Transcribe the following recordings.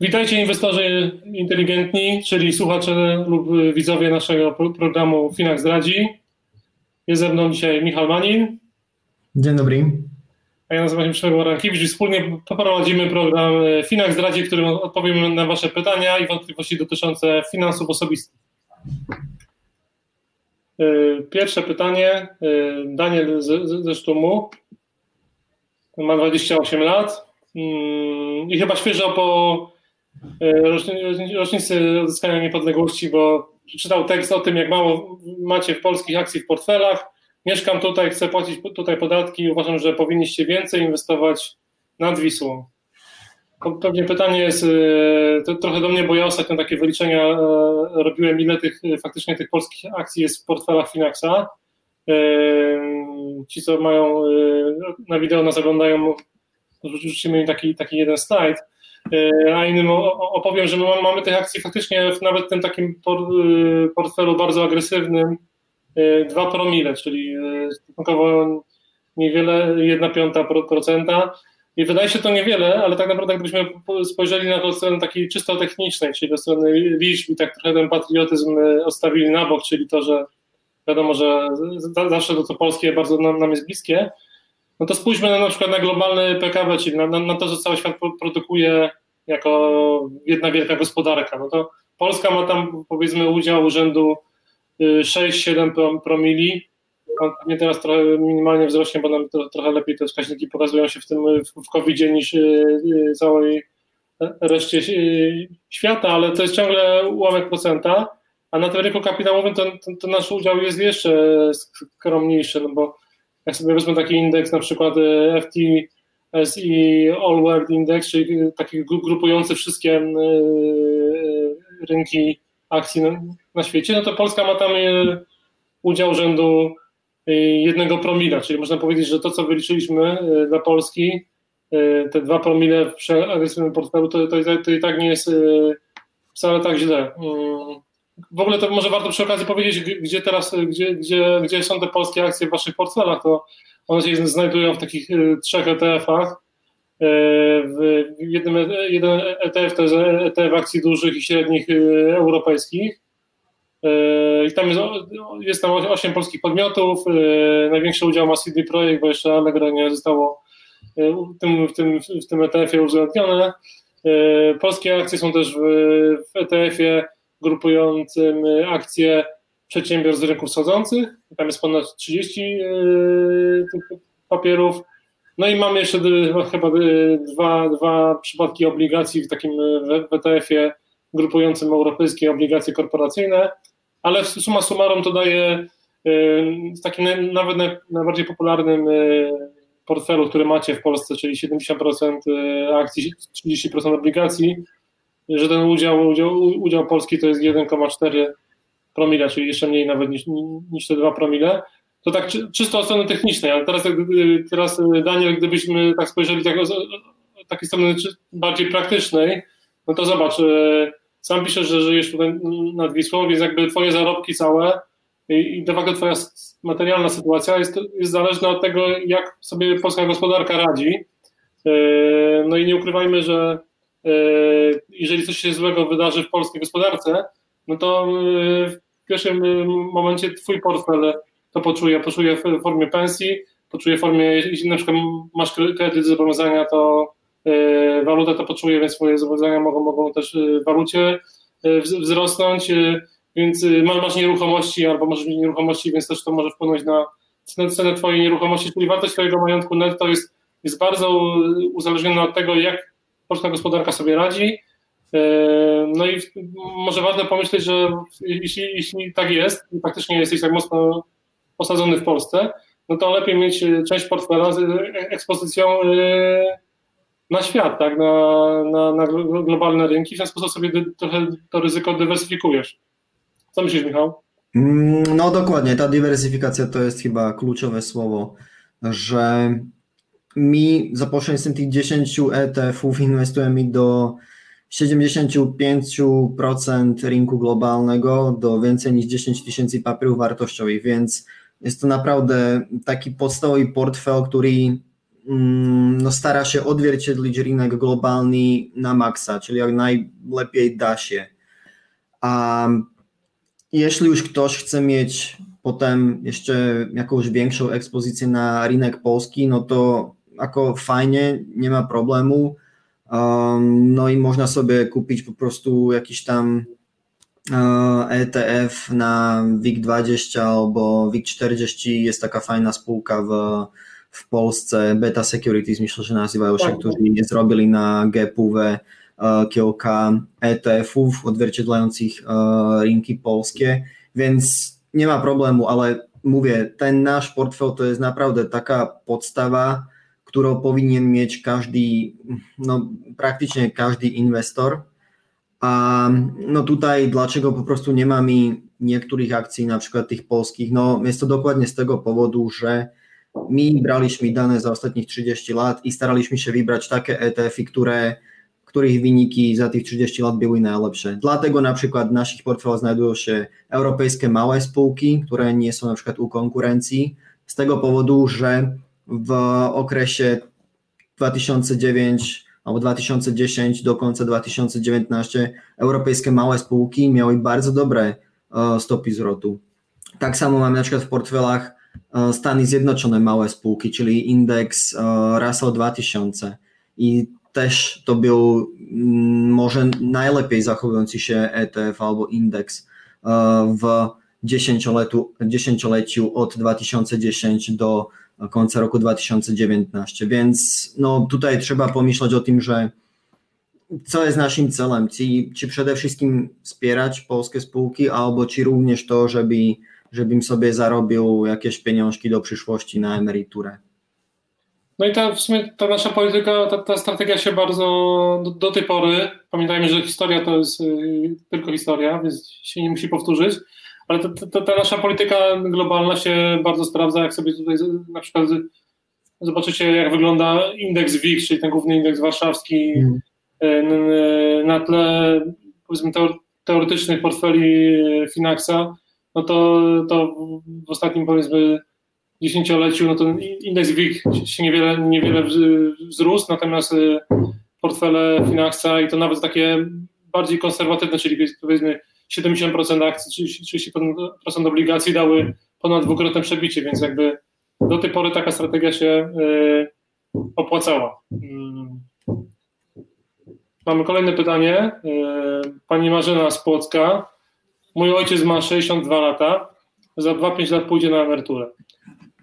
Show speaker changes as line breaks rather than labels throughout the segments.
Witajcie inwestorzy inteligentni, czyli słuchacze lub widzowie naszego programu Finax Zdradzi. Jest ze mną dzisiaj Michał Manin.
Dzień dobry.
A ja nazywam się Przemysław Rankiewicz i wspólnie poprowadzimy program Finax Zdradzi, w którym odpowiemy na Wasze pytania i wątpliwości dotyczące finansów osobistych. Pierwsze pytanie. Daniel ze Sztumu. Ma 28 lat mm, i chyba świeżo po E, rocznicy odzyskania niepodległości, bo czytał tekst o tym, jak mało macie w polskich akcji w portfelach. Mieszkam tutaj, chcę płacić tutaj podatki i uważam, że powinniście więcej inwestować nad Wisłą. Pewnie pytanie jest e, trochę do mnie, bo ja ostatnio takie wyliczenia e, robiłem, ile tych faktycznie tych polskich akcji jest w portfelach Finaxa. Ci, co mają na wideo nas oglądają, rzucimy im taki, taki jeden slajd E, a innym opowiem, że my mamy tych akcji faktycznie nawet w tym takim e, portfelu bardzo agresywnym 2 e, promile, czyli stosunkowo niewiele, 1 piąta procenta. I wydaje się to niewiele, ale tak naprawdę gdybyśmy spojrzeli na to od strony takiej czysto technicznej, czyli do strony liczb i tak trochę ten patriotyzm ostawili na bok, czyli to, że wiadomo, że zawsze to, co polskie bardzo nam, nam jest bliskie, no to spójrzmy na, na przykład na globalny PKB, czyli na, na, na to, że cały świat produkuje jako jedna wielka gospodarka. No to Polska ma tam powiedzmy udział rzędu 6-7 y, promili. Nie teraz trochę minimalnie wzrośnie, bo nam to, trochę lepiej te wskaźniki pokazują się w tym w COVID-zie niż y, y, całej reszcie świata, ale to jest ciągle ułamek procenta, a na tym rynku kapitałowym to, to, to nasz udział jest jeszcze skromniejszy, no bo jak sobie wezmę taki indeks, na przykład e, FTSE All World Index, czyli taki grupujący wszystkie e, rynki akcji na, świecie, no to Polska ma tam e, udział rzędu jednego promila, czyli można powiedzieć, że to, co wyliczyliśmy dla Polski, te dwa promile przy agresywnym portfelu, to, to, to i tak nie jest wcale tak źle. W ogóle to może warto przy okazji powiedzieć, gdzie teraz, gdzie, gdzie, gdzie są te polskie akcje w waszych portfelach, to one się znajdują w takich y, trzech ETF-ach. Y, w jednym, jeden ETF to jest ETF akcji dużych i średnich y, europejskich. I tam jest, jest tam 8 polskich podmiotów. Największy udział ma CD Projekt, bo jeszcze Allegro nie zostało w tym, w tym, w tym ETF-ie uwzględnione. Polskie akcje są też w, w ETF-ie grupującym y, akcje przedsiębiorstw z rynków wschodzących. Tam jest ponad 30 y, tych papierów. No i mamy jeszcze chyba y, dwa, dwa przypadki obligacji w takim WTF-ie grupującym europejskie obligacje korporacyjne, ale suma summarum to daje w takim nawet najbardziej popularnym portfelu, który macie w Polsce, czyli 70% akcji, 30% obligacji, że ten udział, udział, udział Polski to jest 1,4 promila, czyli jeszcze mniej nawet niż, niż te 2 promile. To tak czysto od strony technicznej, ale teraz, teraz Daniel, gdybyśmy tak spojrzeli tak, takiej strony bardziej praktycznej, no to zobacz, e, sam piszesz, że żyjesz tutaj nad Wisłą, więc jakby twoje zarobki całe i de facto twoja materialna sytuacja jest, jest zależna od tego, jak sobie polska gospodarka radzi. No i nie ukrywajmy, że jeżeli coś się złego wydarzy w polskiej gospodarce, no to e, w pierwszym e, momencie twój portfel to poczuje, poczuje w formie pensji, poczuje w formie, jeśli na przykład masz kredyt zobowiązania, to walutę to poczuje, więc swoje zobowiązania mogą, mogą też w walucie wzrosnąć, więc masz nieruchomości albo możesz mieć nieruchomości, więc też to może wpłynąć na cenę, cenę twojej nieruchomości, czyli wartość twojego majątku netto jest, jest bardzo uzależniona od tego, jak polska gospodarka sobie radzi. E, no i może warto pomyśleć, że jeśli, jeśli tak jest, i faktycznie jesteś tak mocno osadzony w Polsce, no to lepiej mieć część portfela z ekspozycją e, na świat, tak, na, na, na globalne rynki, w ten sposób sobie trochę to ryzyko dywersyfikujesz. Co myślisz, Michał?
Mm, no dokładnie, ta dywersyfikacja to jest chyba kluczowe słowo, że mi za pośrednictwem tych 10 ETF-ów inwestujemy do 75% rynku globalnego do więcej niż 10 tysięcy papierów wartościowych, więc jest to naprawdę taki podstawowy portfel, który mm, no, stara się odzwierciedlić rynek globalny na maksa, czyli jak najlepiej da się. A jeśli już ktoś chce mieć potem jeszcze jakąś większą ekspozycję na rynek polski, no to jako fajnie, nie ma problemu. Um, no i można sobie kupić po prostu jakiś tam ETF na WIG20 albo WIG40 jest taka fajna spółka w, w Polsce, Beta Securities myślę, że nazywają się, którzy zrobili na GPW kilka ETF-ów odzwierciedlających rynki polskie, więc nie ma problemu, ale mówię, ten nasz portfel to jest naprawdę taka podstawa, którą powinien mieć każdy, no praktycznie każdy inwestor, a no tutaj dlaczego po prostu nie mamy niektórych akcji, na polskich, no jest to dokładnie z tego powodu, że my braliśmy dane za ostatnich 30 lat i staraliśmy się wybrać takie ETF-y, które, których wyniki za tych 30 lat były najlepsze. Dlatego na przykład w naszych portfelach znajdują się europejskie małe spółki, nie są na przykład u konkurencji, z tego powodu, że w okresie 2009 albo 2010 do końca 2019 europejskie małe spółki miały bardzo dobre e, stopy zwrotu. Tak samo mamy na przykład w portfelach e, Stany Zjednoczone małe spółki, czyli indeks e, Russell 2000 i też to był mm, może najlepiej zachowujący się ETF albo indeks w dziesięcioleciu, od 2010 do końca roku 2019. Więc no, tutaj trzeba pomyśleć o tym, że co jest naszym celem? Czy, czy przede wszystkim wspierać polskie spółki, albo czy również to, żeby, żebym sobie zarobił jakieś pieniążki do przyszłości na emeryturę?
No i ta, w sumie ta nasza polityka, ta, ta strategia się bardzo do, do, tej pory, pamiętajmy, że historia to jest y, tylko historia, więc się nie musi powtórzyć, ale to, to, ta nasza polityka globalna się bardzo sprawdza, jak sobie tutaj na przykład zobaczycie, jak wygląda indeks WIG, czyli ten główny indeks warszawski mm. na tle powiedzmy teoretycznych portfeli e, Finaxa, no to, to w ostatnim powiedzmy dziesięcioleciu, no to indeks WIG się niewiele, niewiele wzrósł, natomiast portfele Finaxa i to nawet takie bardziej konserwatywne, czyli powiedzmy 70% akcji, 30% obligacji dały ponad dwukrotne przebicie, więc jakby do tej pory taka strategia się e, opłacała. Mm. Mamy kolejne pytanie. E, pani Marzena z Płocka. Mój ojciec ma 62 lata. Za 2-5 lat pójdzie na emeryturę.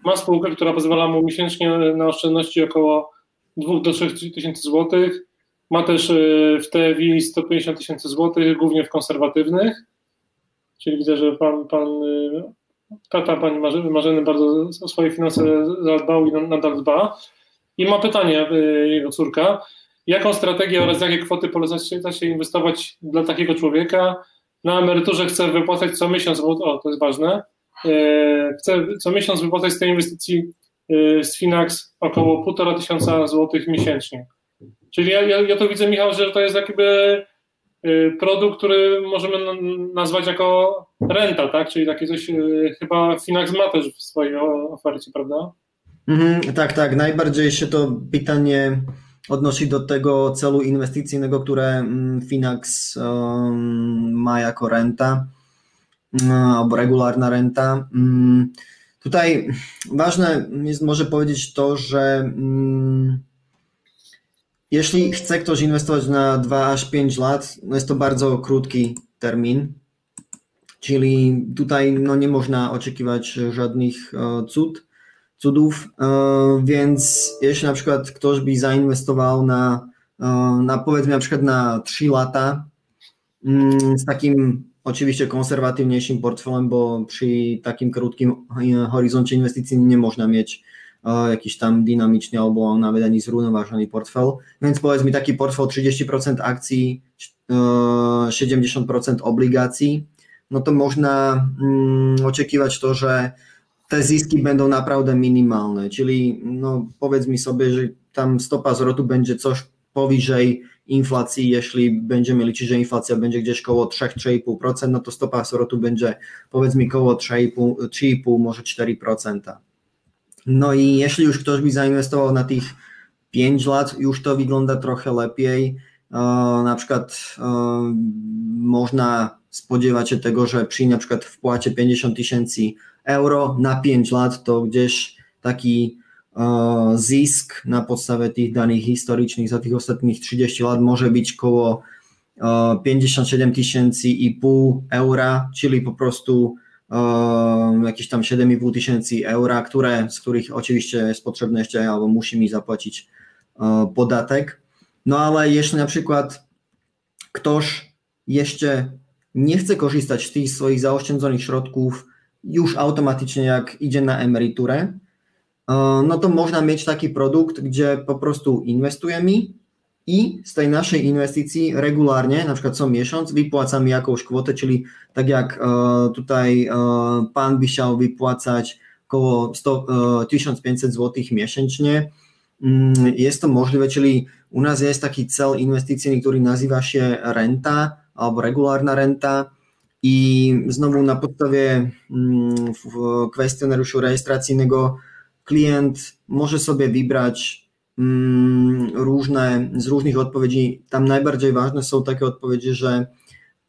Ma spółkę, która pozwala mu miesięcznie na oszczędności około 2 do 3 tysięcy złotych ma też e, w TWI 150 tysięcy złotych, głównie w konserwatywnych. Czyli widzę, że pan, pan e, tata pani Marzeny bardzo o swoje finanse zadbał i nadal dba. I ma pytanie e, jego córka. Jaką strategię oraz jakie kwoty poleca się inwestować dla takiego człowieka? Na emeryturze chce wypłacać co miesiąc, bo o, to jest ważne, chce co miesiąc wypłacać z tej inwestycji z Finax około 1,5 tysiąca złotych miesięcznie. Czyli ja, ja, ja to widzę, Michał, że to jest jakby y, produkt, który możemy nazwać jako renta, tak? Czyli takie coś y, chyba Finax ma też w swojej ofercie, prawda?
Mhm, tak, tak. Najbardziej się to pytanie odnosi do tego celu inwestycyjnego, które mm, Finax um, ma jako renta no, albo regularna renta. Um, tutaj ważne jest może powiedzieć to, że um, jeśli chce ktoś inwestować na 2 aż 5 lat, no jest to bardzo krótki termin, czyli tutaj no nie można oczekiwać żadnych e, cud, cudów, e, więc jeśli na przykład ktoś by zainwestował na, e, na powiedzmy na przykład na 3 lata mm, z takim oczywiście konserwatywniejszym portfelem, bo przy takim krótkim horyzoncie inwestycji nie można mieć jakiś tam dynamiczny albo nawet ani zrównoważony portfel. Więc powiedz mi taki portfel 30% akcji, 70% e, obligacji, no to można mm, oczekiwać to, że te zyski będą naprawdę minimalne, czyli no powiedz mi sobie, że tam stopa zwrotu będzie coś powyżej inflacji, jeśli będziemy liczyć, że inflacja będzie gdzieś koło 3-3,5%, no to stopa zwrotu będzie powiedzmy koło 3,5, 3,5 może 4%. No i jeśli już ktoś by zainwestował na tych 5 lat, już to wygląda trochę lepiej. Na przykład można spodziewać się tego, że przy na przykład wpłacie 50 tysięcy euro na 5 lat, to gdzieś taki zisk na podstawie tych danych historycznych za tych ostatnich 30 lat może być koło 57 tysięcy i pół eura, czyli po prostu jakieś tam 7,5 tysięcy eura, które, z których oczywiście jest potrzebne jeszcze albo musi mi zapłacić podatek. No ale jeśli na przykład ktoś jeszcze nie chce korzystać z tych swoich zaoszczędzonych środków już automatycznie jak idzie na emeryturę, no to można mieć taki produkt, gdzie po prostu inwestujemy i z tej naszej inwestycji regularnie, na przykład co miesiąc, wypłacamy jakąś kwotę, czyli tak jak tutaj pan by chciał wypłacać około 100, 1500 zł miesięcznie, mm, jest to możliwe, czyli u nas jest taki cel inwestycyjny, który nazywa się renta albo regulárna renta. I znowu na podstawie mm, w kwestionariuszu rejestracyjnego klient może sobie wybrać mm, różne, z różnych odpowiedzi. Tam najbardziej ważne są takie odpowiedzi, że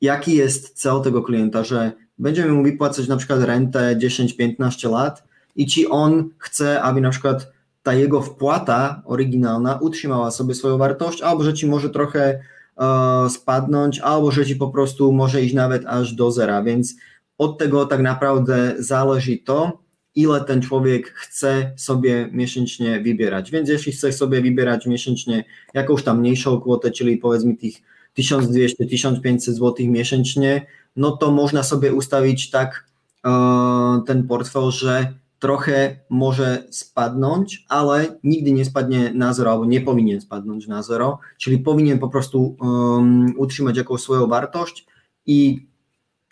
jaki jest cel tego klienta, że będziemy mu wypłacać na przykład rentę 10-15 lat i czy on chce, aby na przykład ta jego wpłata oryginalna utrzymała sobie swoją wartość, albo że ci może trochę uh, spadnąć, albo że ci po prostu może iść nawet aż do zera, więc od tego tak naprawdę zależy to, ile ten człowiek chce sobie miesięcznie wybierać. Więc jeśli chce sobie wybierać miesięcznie jakąś tam mniejszą kwotę, czyli powiedzmy tych 1200-1500 zł miesięcznie, no to można sobie ustawić tak uh, ten portfel, że trochę może spadnąć, ale nigdy nie spadnie na zero, albo nie powinien spadnąć na zero, czyli powinien po prostu um, utrzymać jakąś swoją wartość i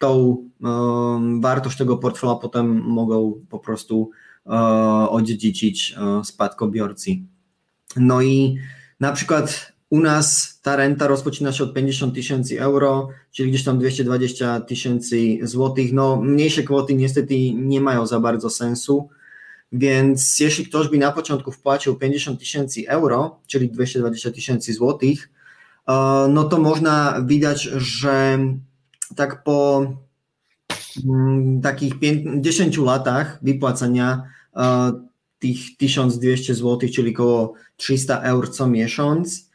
tą um, wartość tego portfela potem mogą po prostu um, odziedziczyć um, spadkobiorcy. No i na przykład u nas ta renta rozpoczyna się od 50 tysięcy euro, czyli gdzieś tam 220 tysięcy złotych. No, mniejsze kwoty niestety nie mają za bardzo sensu, więc jeśli ktoś by na początku wpłacił 50 tysięcy euro, czyli 220 tysięcy złotych, e, no to można widać, że tak po mm, takich 10 latach wypłacania e, tych 1200 zł, czyli około 300 euro co miesiąc,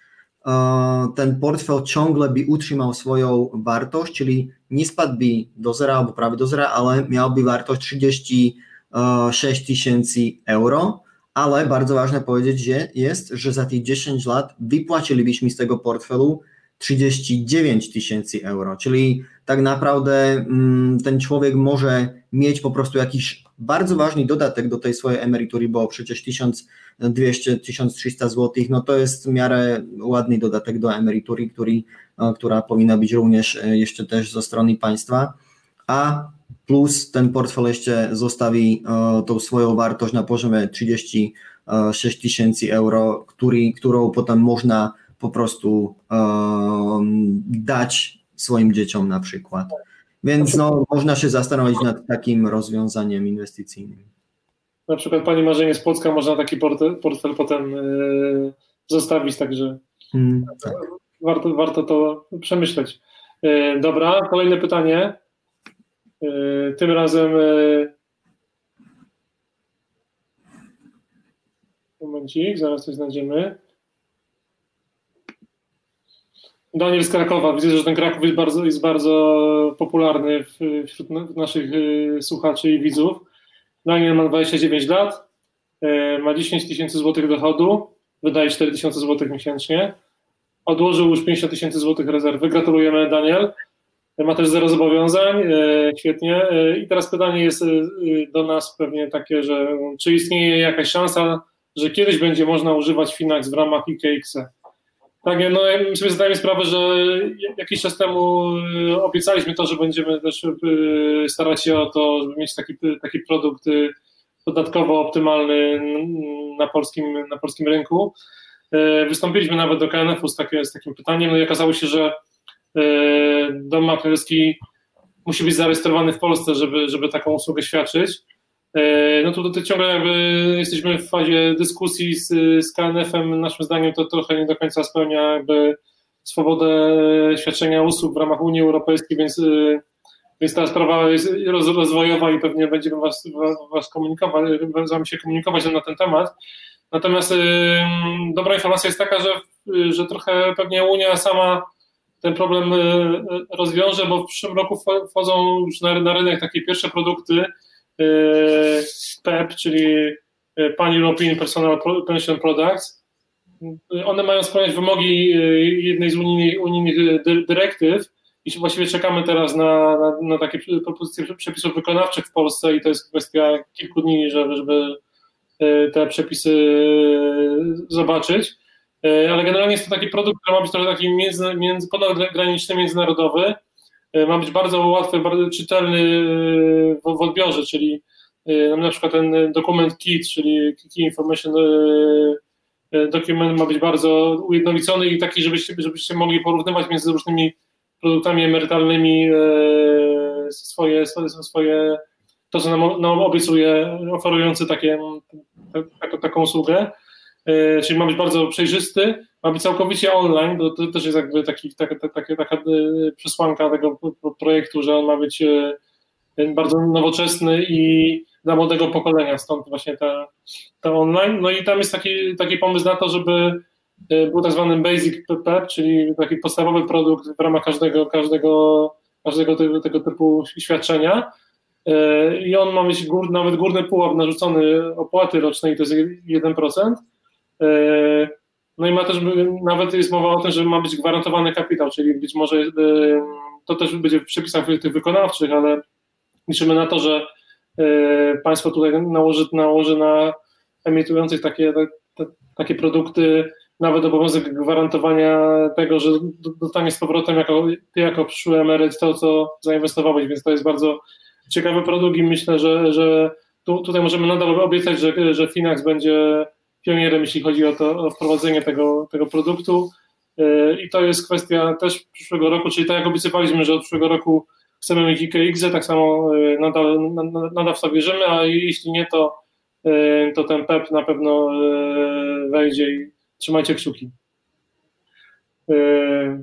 ten portfel ciągle by utrzymał swoją wartość, czyli nie spadłby do zera albo prawie do zera, ale miałby wartość 36 tysięcy euro, ale bardzo ważne powiedzieć że jest, że za tych 10 lat wypłacilibyśmy z tego portfelu 39 tysięcy euro, czyli tak naprawdę mm, ten człowiek może mieć po prostu jakiś bardzo ważny dodatek do tej swojej emerytury, bo przecież 1200-1300 zł, no to jest w miarę ładny dodatek do emerytury, który, e, która powinna być również e, jeszcze też ze strony państwa, a plus ten portfel jeszcze zostawi e, tą swoją wartość na poziomie 36 tysięcy euro, który, którą potem można po prostu dać swoim dzieciom na przykład. Więc no, można się zastanowić nad takim rozwiązaniem inwestycyjnym.
Na przykład Pani Marzenie z Polska można taki portfel, portfel potem yy, zostawić, także hmm, tak. warto, warto to przemyśleć. Yy, dobra, kolejne pytanie. Yy, tym razem momencik, zaraz coś znajdziemy. Daniel z Krakowa. Widzę, że ten Kraków jest bardzo, jest bardzo popularny wśród naszych y, słuchaczy i widzów. Daniel ma 29 lat, y, ma 10 tysięcy złotych dochodu, wydaje 4 tysiące złotych miesięcznie. Odłożył już 50 tysięcy złotych rezerwy. Gratulujemy, Daniel. Ma też zero zobowiązań, y, świetnie. I teraz pytanie jest do nas pewnie takie, że czy istnieje jakaś szansa, że kiedyś będzie można używać Finax w ramach IKX? Tak, no my sobie zdajemy sprawę, że jakiś czas temu y, obiecaliśmy to, że będziemy też y, starać się o to, żeby mieć taki, taki produkt y, podatkowo optymalny na polskim, na polskim rynku. Wystąpiliśmy nawet do KNF-u z, takie, z takim pytaniem, no i okazało się, że dom maklerski musi być zarejestrowany w Polsce, żeby, żeby taką usługę świadczyć. No to, to ciągle jakby jesteśmy w fazie dyskusji z, z KNF-em. Naszym zdaniem to trochę nie do końca spełnia jakby swobodę świadczenia usług w ramach Unii Europejskiej, więc, więc ta sprawa jest rozwojowa i pewnie będziemy was, was komunikować, z wami się komunikować na ten temat. Natomiast dobra informacja jest taka, że, że trochę pewnie Unia sama ten problem rozwiąże, bo w przyszłym roku wchodzą już na, na rynek takie pierwsze produkty PEP, czyli Pan European Personal Pension Products. One mają spełniać wymogi jednej z unijnych, unijnych dyrektyw i właściwie czekamy teraz na, na, na takie propozycje przepisów wykonawczych w Polsce i to jest kwestia kilku dni, żeby, żeby te przepisy zobaczyć. Ale generalnie jest to taki produkt, który ma być trochę taki między, między, ponadgraniczny, międzynarodowy. Ma być bardzo łatwy, bardzo czytelny w, w odbiorze, czyli na przykład ten dokument KIT, czyli Key Information Document ma być bardzo ujednolicony i taki, żebyście, żebyście mogli porównywać między różnymi produktami emerytalnymi swoje, swoje, swoje to, co nam, nam obiecuje, oferujący takie, tak, taką usługę. E, czyli ma być bardzo przejrzysty, ma być całkowicie online, bo to też jest jakby taki, taka, taka, taka e, przesłanka tego projektu, że on ma być e, bardzo nowoczesny i dla młodego pokolenia, stąd właśnie ta, ta online. No i tam jest taki, taki pomysł na to, żeby był tak zwany basic PEP, czyli taki podstawowy produkt w ramach każdego, każdego, każdego tego, tego typu świadczenia, i on ma mieć gór, nawet górny pułap narzucony opłaty rocznej, to jest 1%. No i ma też, nawet jest mowa o tym, że ma być gwarantowany kapitał, czyli być może to też będzie w przepisach tych wykonawczych, ale liczymy na to, że państwo tutaj nałoży, nałoży na emitujących takie, takie produkty nawet obowiązek gwarantowania tego, że dostanie z powrotem jako, ty jako przyszły emeryt to, co zainwestowałeś, więc to jest bardzo ciekawy produkt i myślę, że, że tu, tutaj możemy nadal obiecać, że, że Finax będzie pionierem, jeśli chodzi o, to, o wprowadzenie tego, tego produktu. Yy, I to jest kwestia też przyszłego roku, czyli tak jak obiecywaliśmy, że od przyszłego roku chcemy mieć IKX, tak samo yy, nadal, nadal w to wierzymy, a jeśli nie, to, yy, to ten PEP na pewno wejdzie i trzymajcie kciuki.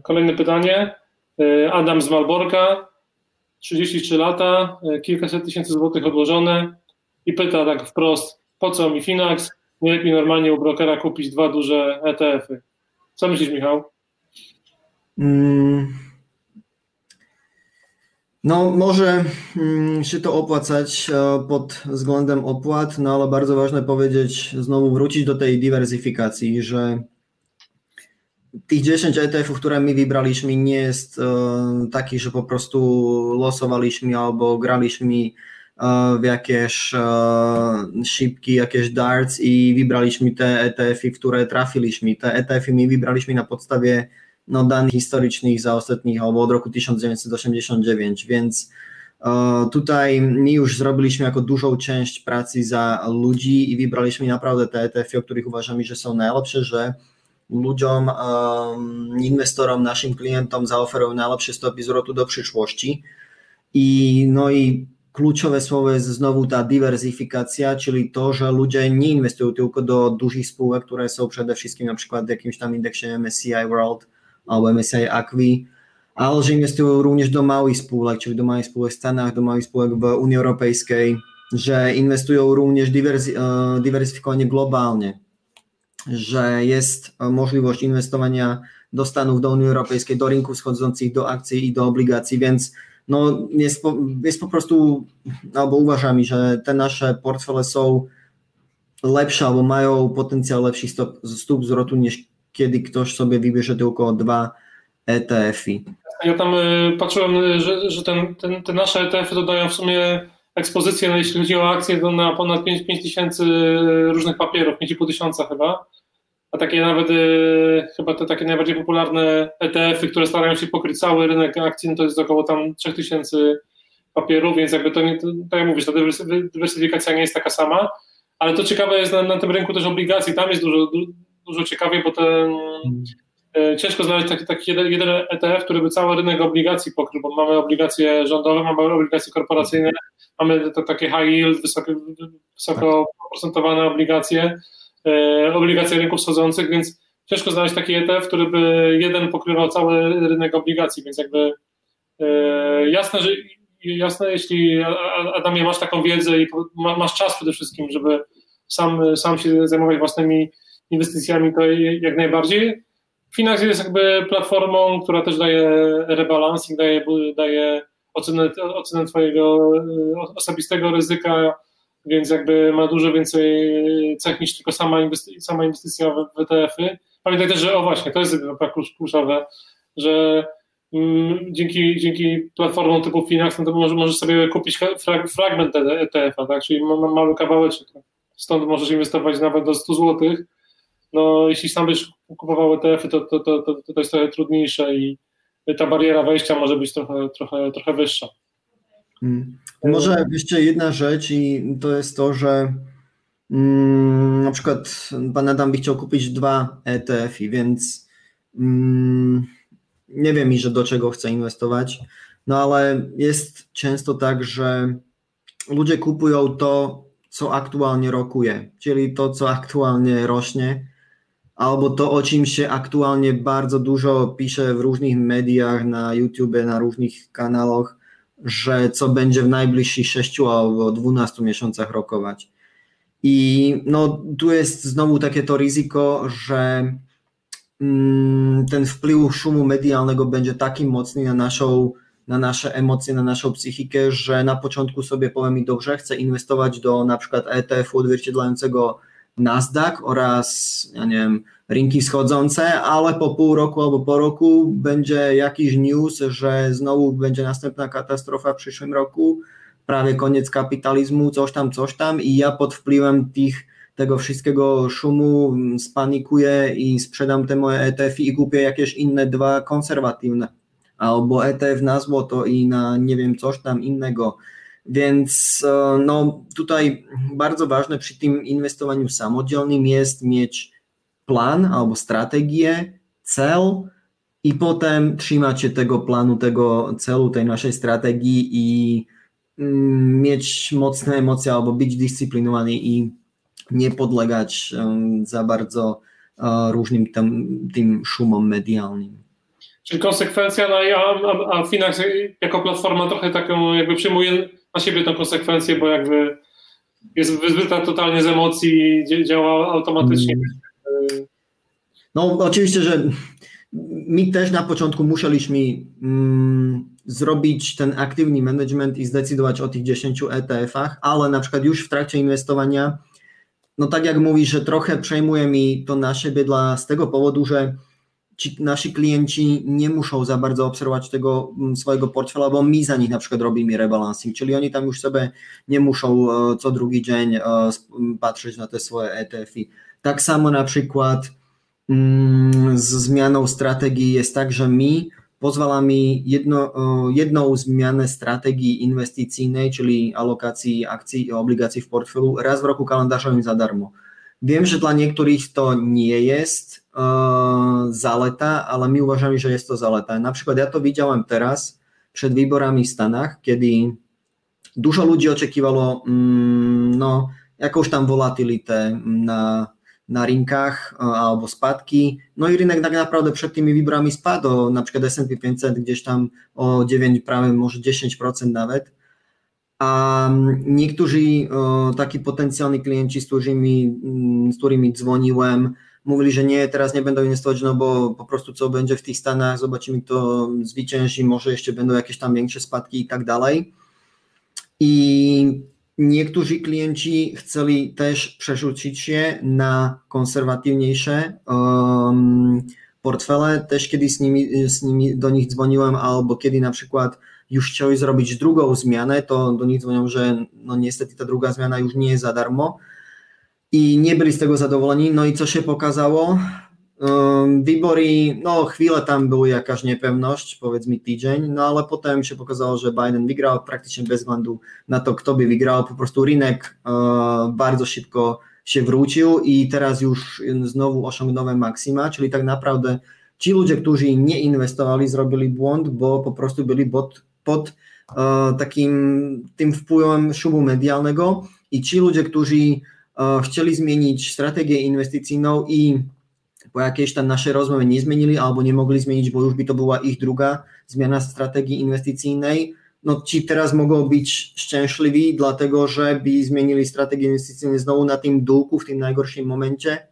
Kolejne pytanie. Adam z Malborka. 33 lata, e, kilkaset tysięcy złotych odłożone i pyta tak wprost, po co mi Finax? Nie lepiej normalnie u brokera kupić dwa duże ETF-y. Co myślisz, Michał? Mm.
No, może mm, się to opłacać e, pod względem opłat, no ale bardzo ważne powiedzieć, znowu wrócić do tej dywersyfikacji, że tych 10 ETF-ów, które my wybraliśmy, nie jest e, taki, że po prostu losowaliśmy albo graliśmy w jakieś e, szybki, jakieś darts i wybraliśmy te ETF-y, które trafiliśmy. Te ETF-y my wybraliśmy na podstawie no, danych historycznych za ostatnich albo od roku 1989, więc Tutaj my już zrobiliśmy jako dużą część pracy za ludzi i wybraliśmy naprawdę te ETF-y, o których uważamy, że są najlepsze, że ludziom, inwestorom, naszym klientom zaoferują najlepsze stopy zwrotu do przyszłości. I, no i kluczowe słowo jest znowu ta dywersyfikacja, czyli to, że ludzie nie inwestują tylko do dużych spółek, które są przede wszystkim na przykład w jakimś tam indeksie MSCI World albo MSCI Acqui, ale że inwestują również do małych spółek, czyli do małych spółek w Stanach, do małych spółek w Unii Europejskiej, że inwestują również dywersy, e, dywersyfikowanie globalnie, że jest możliwość inwestowania do Stanów, do Unii Europejskiej, do rynków schodzących, do akcji i do obligacji, więc no jest, po, jest po prostu, albo uważam, że te nasze portfele są lepsze albo mają potencjał lepszych stop, stóp zwrotu niż kiedy ktoś sobie wybierze tylko dwa ETF-y.
Ja tam y, patrzyłem, że, że ten, ten, te nasze ETF-y dodają w sumie ekspozycję, no, jeśli chodzi o akcje, na ponad 5, 5 tysięcy różnych papierów, 5,5 tysiąca chyba. A takie nawet y, chyba te takie najbardziej popularne ETF-y, które starają się pokryć cały rynek akcji, no to jest około tam 3 tysięcy papierów, więc jakby to nie, to, tak jak mówisz, ta dywersyfikacja nie jest taka sama, ale to ciekawe jest na, na tym rynku też obligacji, tam jest dużo, dużo ciekawie, bo ten e, ciężko znaleźć taki, taki jeden, jeden ETF, który by cały rynek obligacji pokrył, bo mamy obligacje rządowe, mamy obligacje korporacyjne, mamy to takie high yield, wysoko, wysoko procentowane obligacje, e, obligacje rynków wschodzących, więc ciężko znaleźć taki ETF, który by jeden pokrywał cały rynek obligacji, więc jakby e, jasne, że jasne, jeśli Adamie masz taką wiedzę i masz czas przede wszystkim, żeby sam, sam się zajmować własnymi inwestycjami, to jak najbardziej. Finax jest jakby platformą, która też daje rebalancing, daje, daje ocenę, ocenę twojego osobistego ryzyka, więc jakby ma dużo więcej cech niż tylko sama, sama inwestycja w ETF-y. Pamiętaj też, że o właśnie, to jest kluczowe, że mm, dzięki, dzięki platformom typu Finax, no to może, możesz sobie kupić frag, fragment ETF-a, tak? czyli ma, mały kawałeczek. Stąd możesz inwestować nawet do 100 zł. No, jeśli sam byś kupował ETF-y, to, to, to, to, to jest trochę trudniejsze i ta bariera wejścia może być trochę, trochę, trochę wyższa.
Hmm. Może jeszcze jedna rzecz i to jest to, że mm, na przykład pan Adam by chciał kupić dwa ETF-y, więc mm, nie wiem i że do czego chce inwestować, no ale jest często tak, że ludzie kupują to, co aktualnie rokuje, czyli to, co aktualnie rośnie, albo to, o czym się aktualnie bardzo dużo pisze w różnych mediach, na YouTube, na różnych kanałach, że co będzie w najbliższych 6 albo 12 miesiącach rokować. I no, tu jest znowu takie to ryzyko, że mm, ten wpływ szumu medialnego będzie taki mocny na naszą na nasze emocje, na naszą psychikę, że na początku sobie powiem mi dobrze, chcę inwestować do na przykład ETF-u odzwierciedlającego Nasdaq oraz, ja nie wiem, rynki wschodzące, ale po pół roku albo po roku będzie jakiś news, że znowu będzie następna katastrofa w przyszłym roku, prawie koniec kapitalizmu, coś tam, coś tam. I ja pod wpływem tych, tego wszystkiego szumu spanikuję i sprzedam te moje ETF i kupię jakieś inne dwa konserwatywne. Albo ETF na złoto i na nie wiem coś tam innego. Więc e, no, tutaj bardzo ważne przy tym inwestowaniu samodzielnym jest mieć plan albo strategię, cel i potem trzymać się tego planu, tego celu, tej naszej strategii i mm, mieć mocne emocje albo być dyscyplinowany i nie podlegać um, za bardzo uh, różnym tam, tym szumom medialnym.
Czyli konsekwencja, no a, a, a Finax jako platforma trochę taką jakby przyjmuje na siebie tą konsekwencję, bo jakby jest wyzbyta totalnie z emocji, działa automatycznie.
No oczywiście, że my też na początku musieliśmy mm, zrobić ten aktywny management i zdecydować o tych 10 ETF-ach, ale na przykład już w trakcie inwestowania, no tak jak mówisz, że trochę przejmuje mi to na siebie dla, z tego powodu, że ci nasi klienci nie muszą za bardzo obserwować tego mm, swojego portfela, bo my za nich na przykład robimy rebalancing, czyli oni tam już sobie nie muszą e, co drugi dzień e, patrzeć na te swoje ETF-y. Tak samo na przykład mm, z zmianą strategii jest tak, że mi pozwalamy jedno, e, jedną zmianę strategii inwestycyjnej, czyli alokacji akcji i obligacji w portfelu raz w roku kalendarzowym za darmo. Wiem, że dla niektórych to nie jest uh, zaleta, ale my uważamy, że jest to zaleta. Na przykład ja to widziałem teraz przed wyborami w Stanach, kiedy dużo ludzi oczekiwało mm, no, jakąś tam volatilitę na, na rynkach uh, albo spadki. No i rynek tak naprawdę przed tymi wyborami spadł, na przykład S&P 500 gdzieś tam o 9, prawie może 10% nawet. A niektórzy uh, taki potencjalni klienci, z którymi, mm, z którymi dzwoniłem, mówili, że nie, teraz nie będą inwestować, no bo po prostu co będzie w tych Stanach, zobaczymy kto zwycięży, może jeszcze będą jakieś tam większe spadki i tak dalej. I niektórzy klienci chcieli też przerzucić się na konserwatywniejsze um, portfele, też kiedy z nimi, z nimi do nich dzwoniłem, albo kiedy na przykład już chcieli zrobić drugą zmianę, to do nich dzwonią, że no niestety ta druga zmiana już nie jest za darmo, i nie byli z tego zadowoleni. No i co się pokazało? Um, wybory, no chwilę tam była jakaś niepewność, powiedzmy tydzień, no ale potem się pokazało, że Biden wygrał praktycznie bez względu na to, kto by wygrał. Po prostu rynek uh, bardzo szybko się wrócił i teraz już znowu osiągnąłem maksima, czyli tak naprawdę ci ludzie, którzy nie inwestowali, zrobili błąd, bo po prostu byli pod, pod uh, takim tym wpływem szumu medialnego i ci ludzie, którzy uh, chcieli zmienić strategię inwestycyjną i po jakiejś tam naszej rozmowie nie zmienili albo nie mogli zmienić, bo już by to była ich druga zmiana strategii inwestycyjnej, no ci teraz mogą być szczęśliwi, dlatego że by zmienili strategię inwestycyjną znowu na tym dółku w tym najgorszym momencie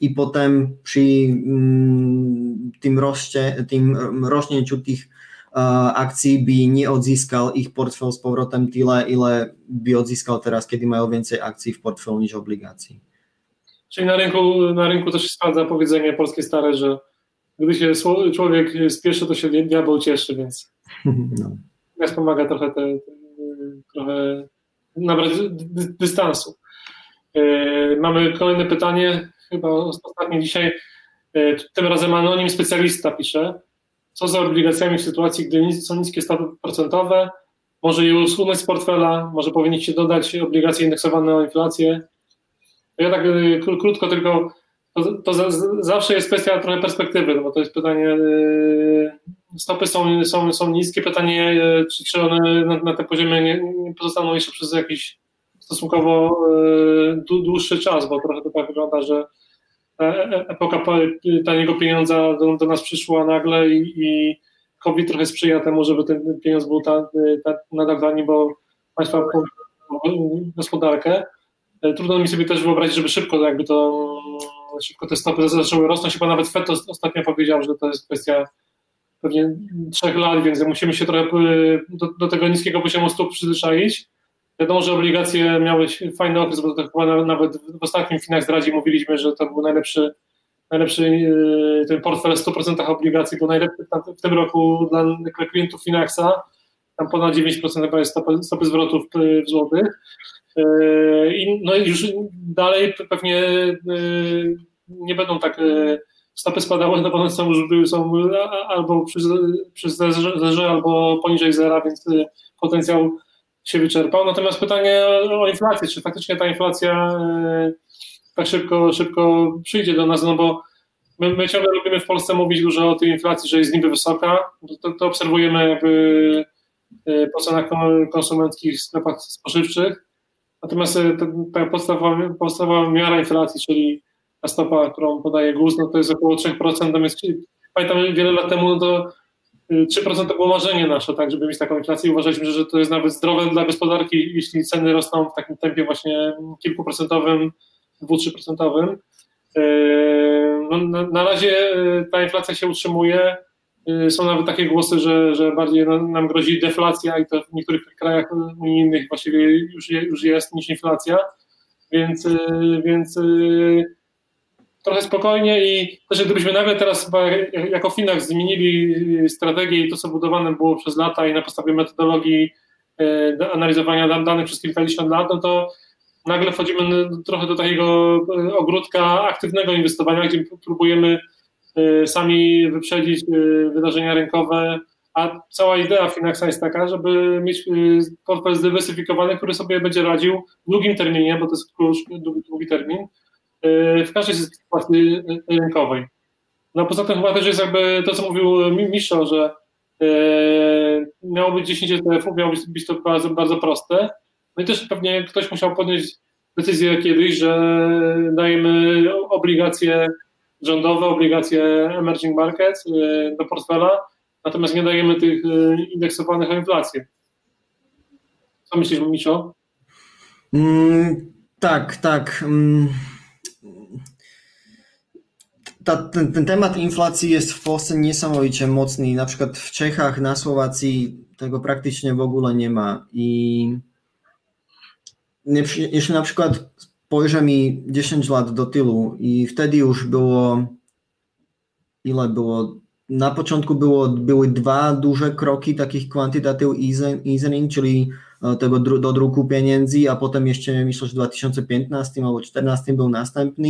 i potem przy mm, tym, roście, tym rośnięciu tych akcji by nie odzyskal ich portfel z powrotem tyle, ile by odzyskał teraz, kiedy mają więcej akcji w portfelu niż obligacji.
Czyli na rynku, na rynku też się sprawdza powiedzenie polskie stare, że gdy się człowiek spieszy, to się diabeł cieszy, więc no. Nas pomaga trochę, te, te, trochę nabrać dystansu. E, mamy kolejne pytanie, chyba ostatnie dzisiaj. E, tym razem anonim specjalista pisze, co z obligacjami w sytuacji, gdy są niskie stopy procentowe, może je usunąć z portfela, może powinniście dodać obligacje indeksowane o inflację. Ja tak e, krótko tylko to, to zawsze jest kwestia trochę perspektywy, no bo to jest pytanie, e, stopy są, są, są niskie, pytanie, e, czy, czy one na, na tym poziomie nie, nie, pozostaną jeszcze przez jakiś stosunkowo dłuższy czas, bo trochę to tak wygląda, że epoka taniego pieniądza do, do nas przyszła nagle i, i COVID trochę sprzyja temu, żeby ten pieniądz był ta, ta, nadal tani, bo państwa gospodarkę. Trudno mi sobie też wyobrazić, żeby szybko jakby to szybko te stopy zaczęły rosnąć. Chyba nawet Fed ostatnio powiedział, że to jest kwestia pewnie trzech lat, więc musimy się trochę e, do, do tego niskiego poziomu stóp przyzwyczaić. Wiadomo, że obligacje miały fajny okres, bo to chyba nawet w ostatnim Finach zdradzi mówiliśmy, że to był najlepszy, najlepszy e, ten portfel w 100% obligacji, był najlepszy w tym roku dla klientów Finaxa. Tam ponad 9% chyba jest stopy, stopy zwrotów w złotych. E, I no już dalej pewnie e, nie będą tak e, stopy spadały, no bo one są, już są albo przy, przy zerze, albo poniżej zera, więc potencjał się wyczerpał. Natomiast pytanie o inflację, czy faktycznie ta inflacja tak szybko, szybko przyjdzie do nas, no bo my, my ciągle lubimy w Polsce mówić dużo o tej inflacji, że jest niby wysoka, to, to obserwujemy jakby po cenach konsumenckich w sklepach spożywczych, Natomiast e, ta podstawowa, podstawowa miara inflacji, czyli ta stopa, którą podaje GUS, no to jest około 3%. Jest, pamiętam wiele lat temu, no to 3% y, to było marzenie nasze, tak, żeby mieć taką inflację. Uważaliśmy, że to jest nawet zdrowe dla gospodarki, jeśli ceny rosną w takim tempie właśnie kilkuprocentowym, dwu, procentowym. E, no, na, razie e, ta inflacja się utrzymuje. Y, są nawet takie głosy, że, że bardziej nam grozi deflacja i to w niektórych krajach unijnych właściwie już, już jest niż inflacja, więc, więc trochę spokojnie i też gdybyśmy nagle teraz jako Finach zmienili strategię i to, co budowane było przez lata i na podstawie metodologii analizowania danych przez kilkadziesiąt lat, no to nagle wchodzimy trochę do takiego ogródka aktywnego inwestowania, gdzie próbujemy Y, sami wyprzedzić y, wydarzenia rynkowe, a cała idea Finaxa jest taka, żeby mieć y, portfel zdywersyfikowany, który sobie będzie radził w długim terminie, bo to jest klucz, długi termin, w każdej sytuacji rynkowej. No poza tym chyba też jest jakby to, co mówił Miszo, że miało być 10 ETF-ów, miało być, to bardzo, bardzo proste. No i też pewnie ktoś musiał podjąć decyzję kiedyś, że dajemy obligacje rządowe obligacje emerging markets y, do portfela, natomiast nie dajemy tych y, indeksowanych o inflację. Co myślisz, Misio?
Mm, tak, tak. Mm. Ta, ten, ten, temat inflacji jest w Polsce niesamowicie mocny. Na przykład w Czechach, na Słowacji tego praktycznie w ogóle nie ma. I jeśli na przykład spojrzę mi 10 lat do tyłu i wtedy już było ile było na początku było, były dwa duże kroki takich quantitative easing, czyli e, tego do druku pieniędzy, a potem jeszcze myślę, że w 2015 albo 2014 był następny.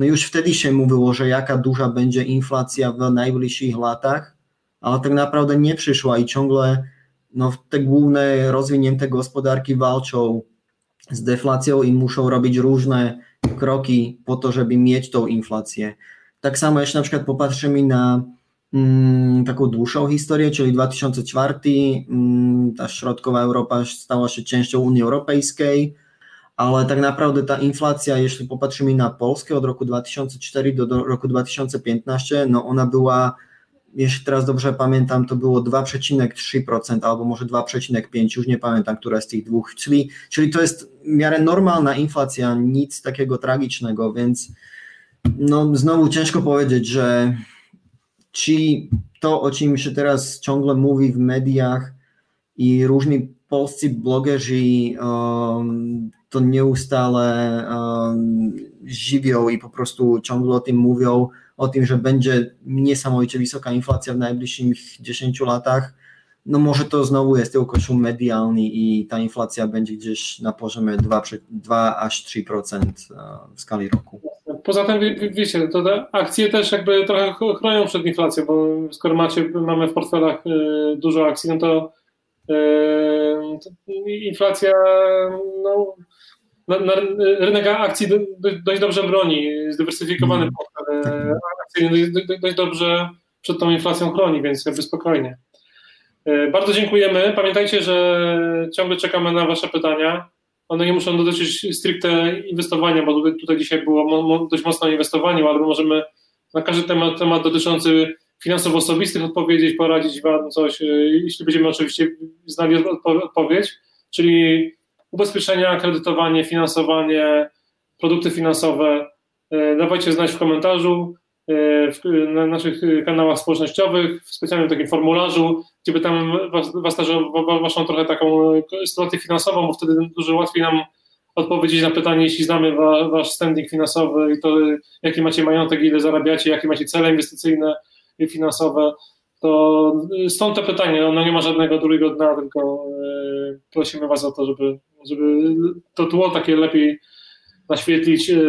No już wtedy się mówiło, że jaka duża będzie inflacja w najbliższych latach, ale tak naprawdę nie przyszła i ciągle no, te główne rozwinięte gospodarki walczą z deflacją i muszą robić różne kroki po to, żeby mieć tą inflację. Tak samo jeśli na przykład popatrzymy na mm, taką dłuższą historię, czyli 2004 mm, ta środkowa Europa stała się częścią Unii Europejskiej, ale tak naprawdę ta inflacja, jeśli popatrzymy na Polskę od roku 2004 do, do roku 2015, no ona była jeśli teraz dobrze pamiętam, to było 2,3% albo może 2,5%, już nie pamiętam, która z tych dwóch, czyli, czyli to jest w miarę normalna inflacja, nic takiego tragicznego, więc no znowu ciężko powiedzieć, że ci to, o czym się teraz ciągle mówi w mediach i różni polscy blogerzy um, to nieustale um, żywią i po prostu ciągle o tym mówią, o tym, że będzie niesamowicie wysoka inflacja w najbliższych 10 latach, no może to znowu jest tylko szum medialny i ta inflacja będzie gdzieś na poziomie 2, 2 aż 3% e, w skali roku.
Poza tym, wiecie, to te akcje też jakby trochę chronią przed inflacją, bo skoro macie, mamy w portfelach e, dużo akcji, no to, to inflacja no, na, na, rynek akcji dość dobrze broni, zdywersyfikowany mm. portfel akcyjny dość, dość dobrze przed tą inflacją chroni, więc jakby spokojnie. E, bardzo dziękujemy. Pamiętajcie, że ciągle czekamy na Wasze pytania. One nie muszą dotyczyć stricte inwestowania, bo tutaj, tutaj dzisiaj było dość mocno o inwestowaniu, ale możemy na każdy temat, temat dotyczący finansów osobistych odpowiedzieć, poradzić Wam coś, e, jeśli będziemy oczywiście znali odpowiedź, czyli ubezpieczenia, kredytowanie, finansowanie, produkty finansowe. E, dawajcie znać w komentarzu, e, na naszych kanałach społecznościowych, w specjalnym takim formularzu, gdzie by tam was, was waszą trochę taką sytuację finansową, bo wtedy dużo łatwiej nam odpowiedzieć na pytanie, jeśli znamy wa, wasz standing finansowy i to, jaki macie majątek, ile zarabiacie, jakie macie cele inwestycyjne i finansowe, to stąd to pytanie, ono nie ma żadnego drugiego dna, tylko e, prosimy Was o to, żeby, żeby to tło takie lepiej naświetlić. E,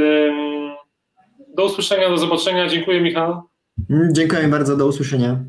do usłyszenia, do zobaczenia. Dziękuję, Michał.
Mm, dziękuję bardzo, do usłyszenia.